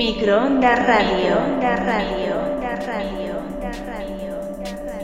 Microonda Radio, Onda Radio, Onda Radio, Onda Radio. Onda Radio,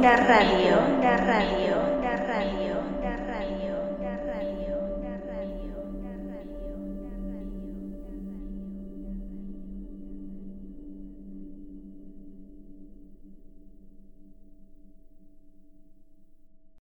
Onda Radio.